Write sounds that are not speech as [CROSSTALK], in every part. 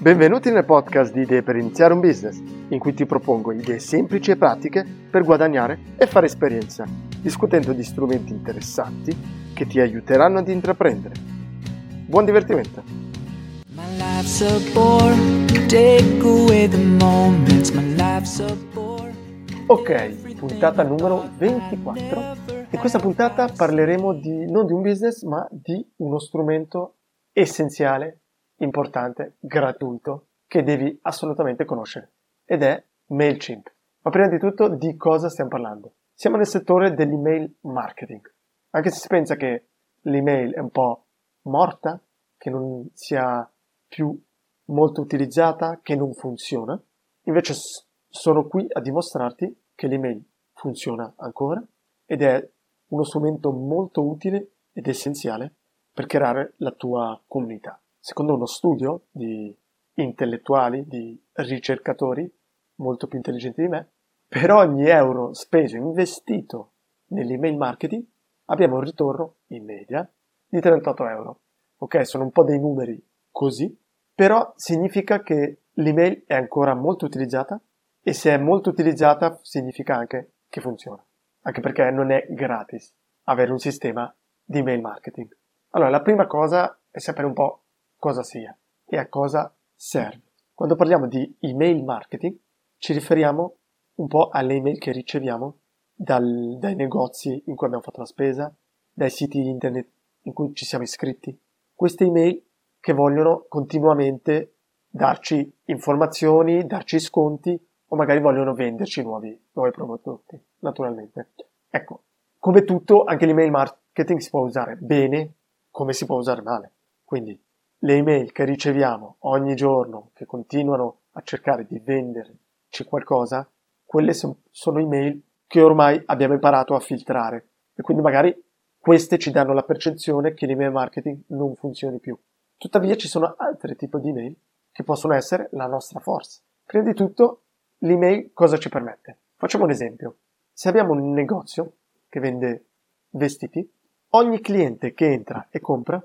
Benvenuti nel podcast di Idee per iniziare un business, in cui ti propongo idee semplici e pratiche per guadagnare e fare esperienza, discutendo di strumenti interessanti che ti aiuteranno ad intraprendere. Buon divertimento! Ok, puntata numero 24. In questa puntata parleremo di, non di un business, ma di uno strumento essenziale importante, gratuito, che devi assolutamente conoscere, ed è MailChimp. Ma prima di tutto di cosa stiamo parlando? Siamo nel settore dell'email marketing. Anche se si pensa che l'email è un po' morta, che non sia più molto utilizzata, che non funziona, invece sono qui a dimostrarti che l'email funziona ancora ed è uno strumento molto utile ed essenziale per creare la tua comunità secondo uno studio di intellettuali, di ricercatori molto più intelligenti di me, per ogni euro speso investito nell'email marketing abbiamo un ritorno in media di 38 euro. Ok, sono un po' dei numeri così, però significa che l'email è ancora molto utilizzata e se è molto utilizzata significa anche che funziona, anche perché non è gratis avere un sistema di email marketing. Allora, la prima cosa è sapere un po' cosa sia e a cosa serve. Quando parliamo di email marketing ci riferiamo un po' alle email che riceviamo dal, dai negozi in cui abbiamo fatto la spesa, dai siti internet in cui ci siamo iscritti. Queste email che vogliono continuamente darci informazioni, darci sconti o magari vogliono venderci nuovi, nuovi prodotti, naturalmente. Ecco, come tutto, anche l'email marketing si può usare bene come si può usare male. Quindi le email che riceviamo ogni giorno, che continuano a cercare di venderci qualcosa, quelle sono email che ormai abbiamo imparato a filtrare e quindi magari queste ci danno la percezione che l'email marketing non funzioni più. Tuttavia ci sono altri tipi di email che possono essere la nostra forza. Prima di tutto, l'email cosa ci permette? Facciamo un esempio. Se abbiamo un negozio che vende vestiti, ogni cliente che entra e compra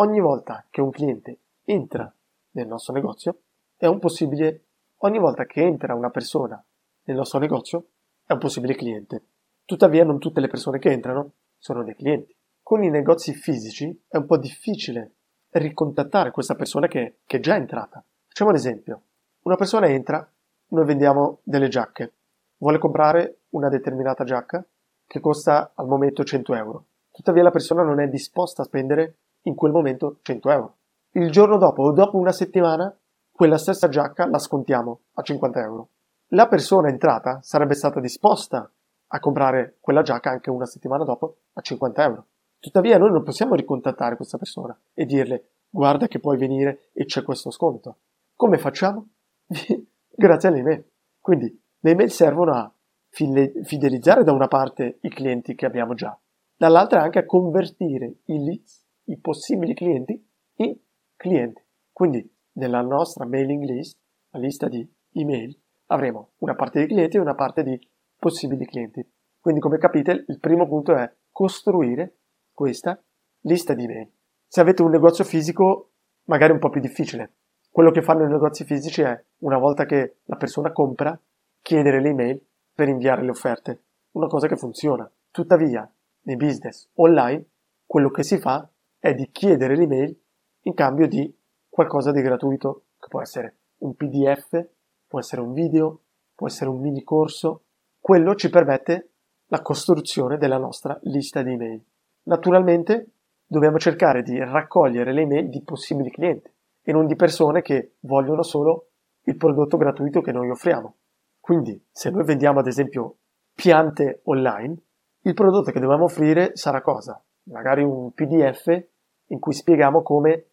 Ogni volta che un cliente entra nel nostro negozio è un possibile, ogni volta che entra una persona nel nostro negozio è un possibile cliente. Tuttavia non tutte le persone che entrano sono dei clienti. Con i negozi fisici è un po' difficile ricontattare questa persona che, che è già entrata. Facciamo un esempio. Una persona entra, noi vendiamo delle giacche, vuole comprare una determinata giacca che costa al momento 100 euro. Tuttavia la persona non è disposta a spendere in quel momento 100 euro. Il giorno dopo o dopo una settimana, quella stessa giacca la scontiamo a 50 euro. La persona entrata sarebbe stata disposta a comprare quella giacca anche una settimana dopo a 50 euro. Tuttavia noi non possiamo ricontattare questa persona e dirle guarda che puoi venire e c'è questo sconto. Come facciamo? [LAUGHS] Grazie alle email. Quindi le email servono a fidelizzare da una parte i clienti che abbiamo già, dall'altra anche a convertire i leads i possibili clienti in clienti. Quindi nella nostra mailing list, la lista di email, avremo una parte di clienti e una parte di possibili clienti. Quindi come capite il primo punto è costruire questa lista di email. Se avete un negozio fisico magari è un po' più difficile. Quello che fanno i negozi fisici è, una volta che la persona compra, chiedere le email per inviare le offerte. Una cosa che funziona. Tuttavia, nei business online, quello che si fa è di chiedere l'email in cambio di qualcosa di gratuito, che può essere un PDF, può essere un video, può essere un mini corso. Quello ci permette la costruzione della nostra lista di email. Naturalmente dobbiamo cercare di raccogliere le email di possibili clienti e non di persone che vogliono solo il prodotto gratuito che noi offriamo. Quindi, se noi vendiamo ad esempio piante online, il prodotto che dobbiamo offrire sarà cosa? Magari un PDF in cui spieghiamo come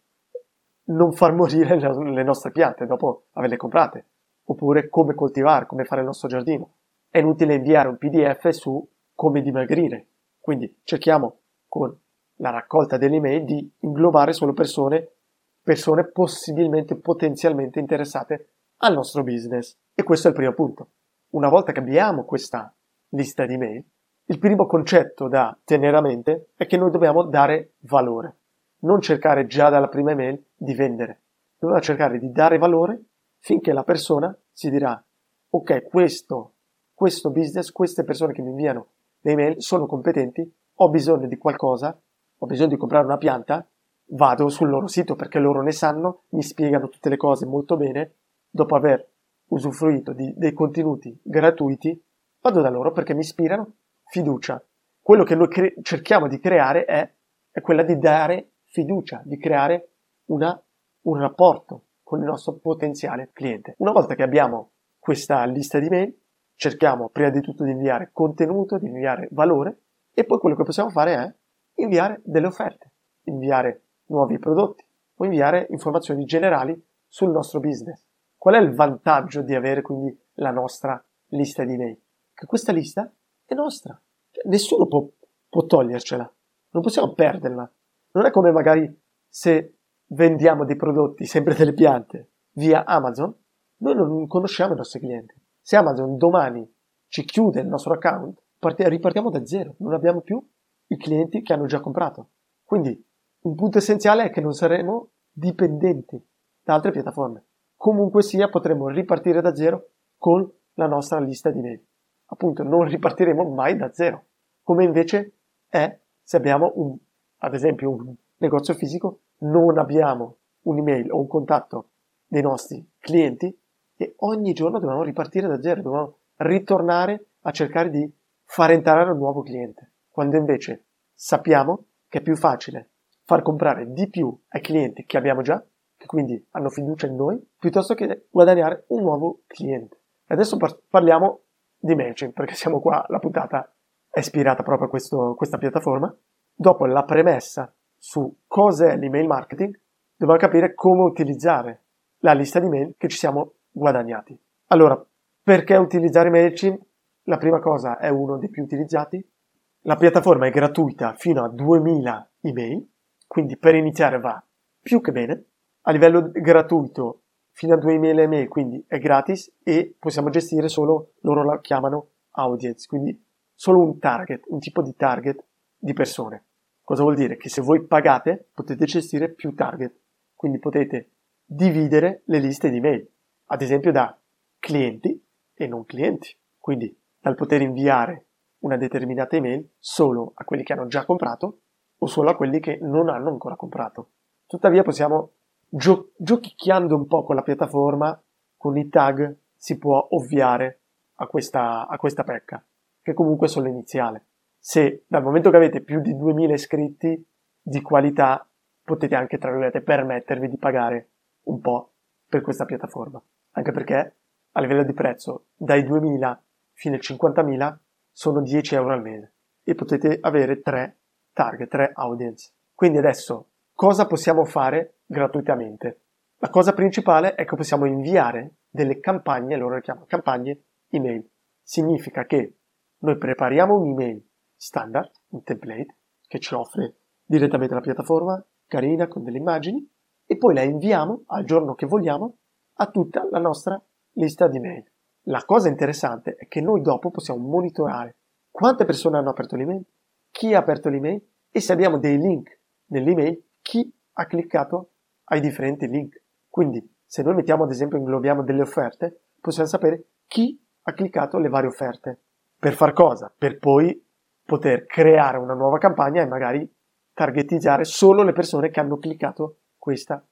non far morire le nostre piante dopo averle comprate, oppure come coltivare, come fare il nostro giardino. È inutile inviare un PDF su come dimagrire. Quindi cerchiamo con la raccolta delle email di inglobare solo persone, persone possibilmente, potenzialmente interessate al nostro business. E questo è il primo punto. Una volta che abbiamo questa lista di email, il primo concetto da tenere a mente è che noi dobbiamo dare valore, non cercare già dalla prima email di vendere. dobbiamo cercare di dare valore finché la persona si dirà ok, questo, questo business, queste persone che mi inviano le email sono competenti, ho bisogno di qualcosa, ho bisogno di comprare una pianta, vado sul loro sito perché loro ne sanno, mi spiegano tutte le cose molto bene, dopo aver usufruito di, dei contenuti gratuiti, vado da loro perché mi ispirano fiducia. Quello che noi cre- cerchiamo di creare è, è, quella di dare fiducia, di creare una, un rapporto con il nostro potenziale cliente. Una volta che abbiamo questa lista di mail, cerchiamo prima di tutto di inviare contenuto, di inviare valore e poi quello che possiamo fare è inviare delle offerte, inviare nuovi prodotti o inviare informazioni generali sul nostro business. Qual è il vantaggio di avere quindi la nostra lista di mail? Che questa lista è nostra. Cioè, nessuno può, può togliercela. Non possiamo perderla. Non è come magari se vendiamo dei prodotti, sempre delle piante, via Amazon, noi non conosciamo i nostri clienti. Se Amazon domani ci chiude il nostro account, ripartiamo da zero. Non abbiamo più i clienti che hanno già comprato. Quindi un punto essenziale è che non saremo dipendenti da altre piattaforme. Comunque sia, potremo ripartire da zero con la nostra lista di mail. Appunto, non ripartiremo mai da zero. Come invece è se abbiamo un, ad esempio, un negozio fisico, non abbiamo un'email o un contatto dei nostri clienti e ogni giorno dobbiamo ripartire da zero, dobbiamo ritornare a cercare di far entrare un nuovo cliente. Quando invece sappiamo che è più facile far comprare di più ai clienti che abbiamo già, che quindi hanno fiducia in noi, piuttosto che guadagnare un nuovo cliente. Adesso par- parliamo di MailChimp, perché siamo qua, la puntata è ispirata proprio a questo, questa piattaforma. Dopo la premessa su cos'è l'email marketing, dobbiamo capire come utilizzare la lista di mail che ci siamo guadagnati. Allora, perché utilizzare MailChimp? La prima cosa è uno dei più utilizzati. La piattaforma è gratuita fino a 2000 email quindi per iniziare va più che bene. A livello gratuito fino a 2000 email, quindi è gratis e possiamo gestire solo, loro la chiamano audience, quindi solo un target, un tipo di target di persone. Cosa vuol dire? Che se voi pagate potete gestire più target, quindi potete dividere le liste di mail, ad esempio da clienti e non clienti, quindi dal poter inviare una determinata email solo a quelli che hanno già comprato o solo a quelli che non hanno ancora comprato. Tuttavia possiamo, gio- giochicchiando un po' con la piattaforma, con i tag, si può ovviare a questa, a questa pecca, che comunque sono l'iniziale. Se dal momento che avete più di 2000 iscritti di qualità, potete anche, tra virgolette, permettervi di pagare un po' per questa piattaforma. Anche perché a livello di prezzo, dai 2000 fino ai 50.000 sono 10 euro al mese e potete avere 3 target, 3 audience. Quindi adesso cosa possiamo fare gratuitamente? La cosa principale è che possiamo inviare delle campagne, loro le chiamano campagne email. Significa che noi prepariamo un'email standard, un template, che ci offre direttamente la piattaforma, carina, con delle immagini, e poi la inviamo al giorno che vogliamo a tutta la nostra lista di mail. La cosa interessante è che noi dopo possiamo monitorare quante persone hanno aperto l'email, chi ha aperto l'email e se abbiamo dei link nell'email, chi ha cliccato ai differenti link. Quindi, se noi mettiamo ad esempio, inglobiamo delle offerte, possiamo sapere chi ha cliccato le varie offerte. Per far cosa? Per poi poter creare una nuova campagna e magari targetizzare solo le persone che hanno cliccato questa,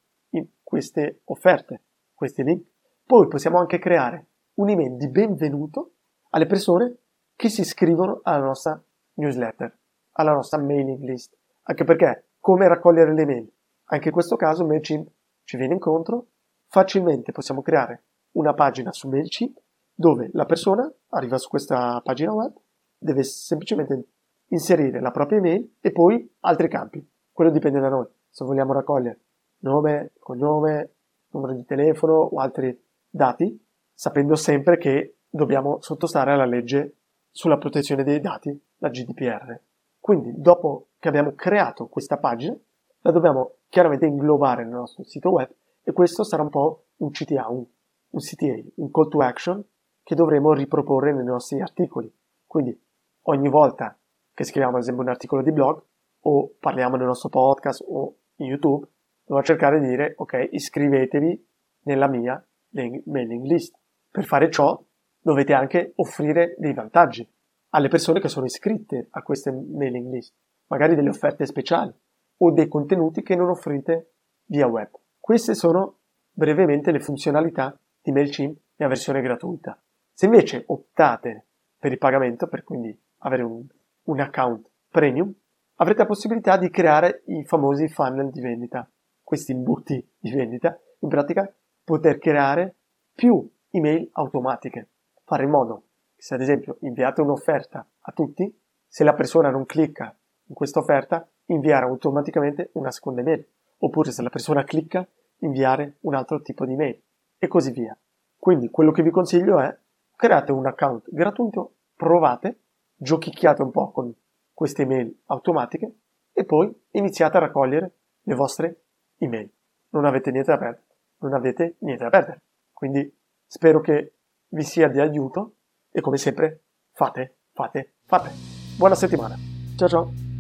queste offerte, questi link. Poi possiamo anche creare un'email di benvenuto alle persone che si iscrivono alla nostra newsletter alla nostra mailing list. Anche perché come raccogliere le mail? Anche in questo caso MailChimp ci viene incontro. Facilmente possiamo creare una pagina su MailChimp dove la persona arriva su questa pagina web, deve semplicemente inserire la propria email e poi altri campi. Quello dipende da noi. Se vogliamo raccogliere nome, cognome, numero di telefono o altri dati, sapendo sempre che dobbiamo sottostare alla legge sulla protezione dei dati, la GDPR. Quindi, dopo che abbiamo creato questa pagina, la dobbiamo chiaramente inglobare nel nostro sito web e questo sarà un po' un CTA, un, un CTA, un call to action che dovremo riproporre nei nostri articoli. Quindi, ogni volta che scriviamo ad esempio un articolo di blog o parliamo nel nostro podcast o in YouTube, dovrò cercare di dire ok, iscrivetevi nella mia mailing list. Per fare ciò dovete anche offrire dei vantaggi alle persone che sono iscritte a queste mailing list, magari delle offerte speciali o dei contenuti che non offrite via web. Queste sono brevemente le funzionalità di MailChimp nella versione gratuita. Se invece optate per il pagamento, per quindi avere un, un account premium, avrete la possibilità di creare i famosi funnel di vendita, questi imbuti di vendita, in pratica poter creare più email automatiche, fare in modo che se ad esempio inviate un'offerta a tutti, se la persona non clicca in questa offerta, inviare automaticamente una seconda email, oppure se la persona clicca, inviare un altro tipo di mail e così via. Quindi quello che vi consiglio è create un account gratuito, provate, giochicchiate un po' con queste email automatiche e poi iniziate a raccogliere le vostre email. Non avete niente da perdere, non avete niente da perdere. Quindi spero che vi sia di aiuto e come sempre fate, fate, fate. Buona settimana. Ciao ciao.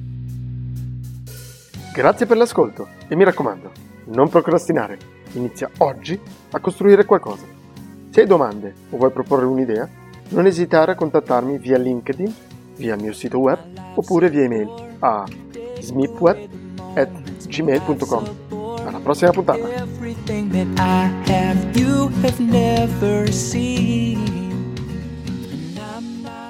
Grazie per l'ascolto e mi raccomando, non procrastinare. Inizia oggi a costruire qualcosa. Se hai domande o vuoi proporre un'idea, non esitare a contattarmi via LinkedIn, via il mio sito web oppure via email a smipweb.gmail.com. Alla prossima puntata!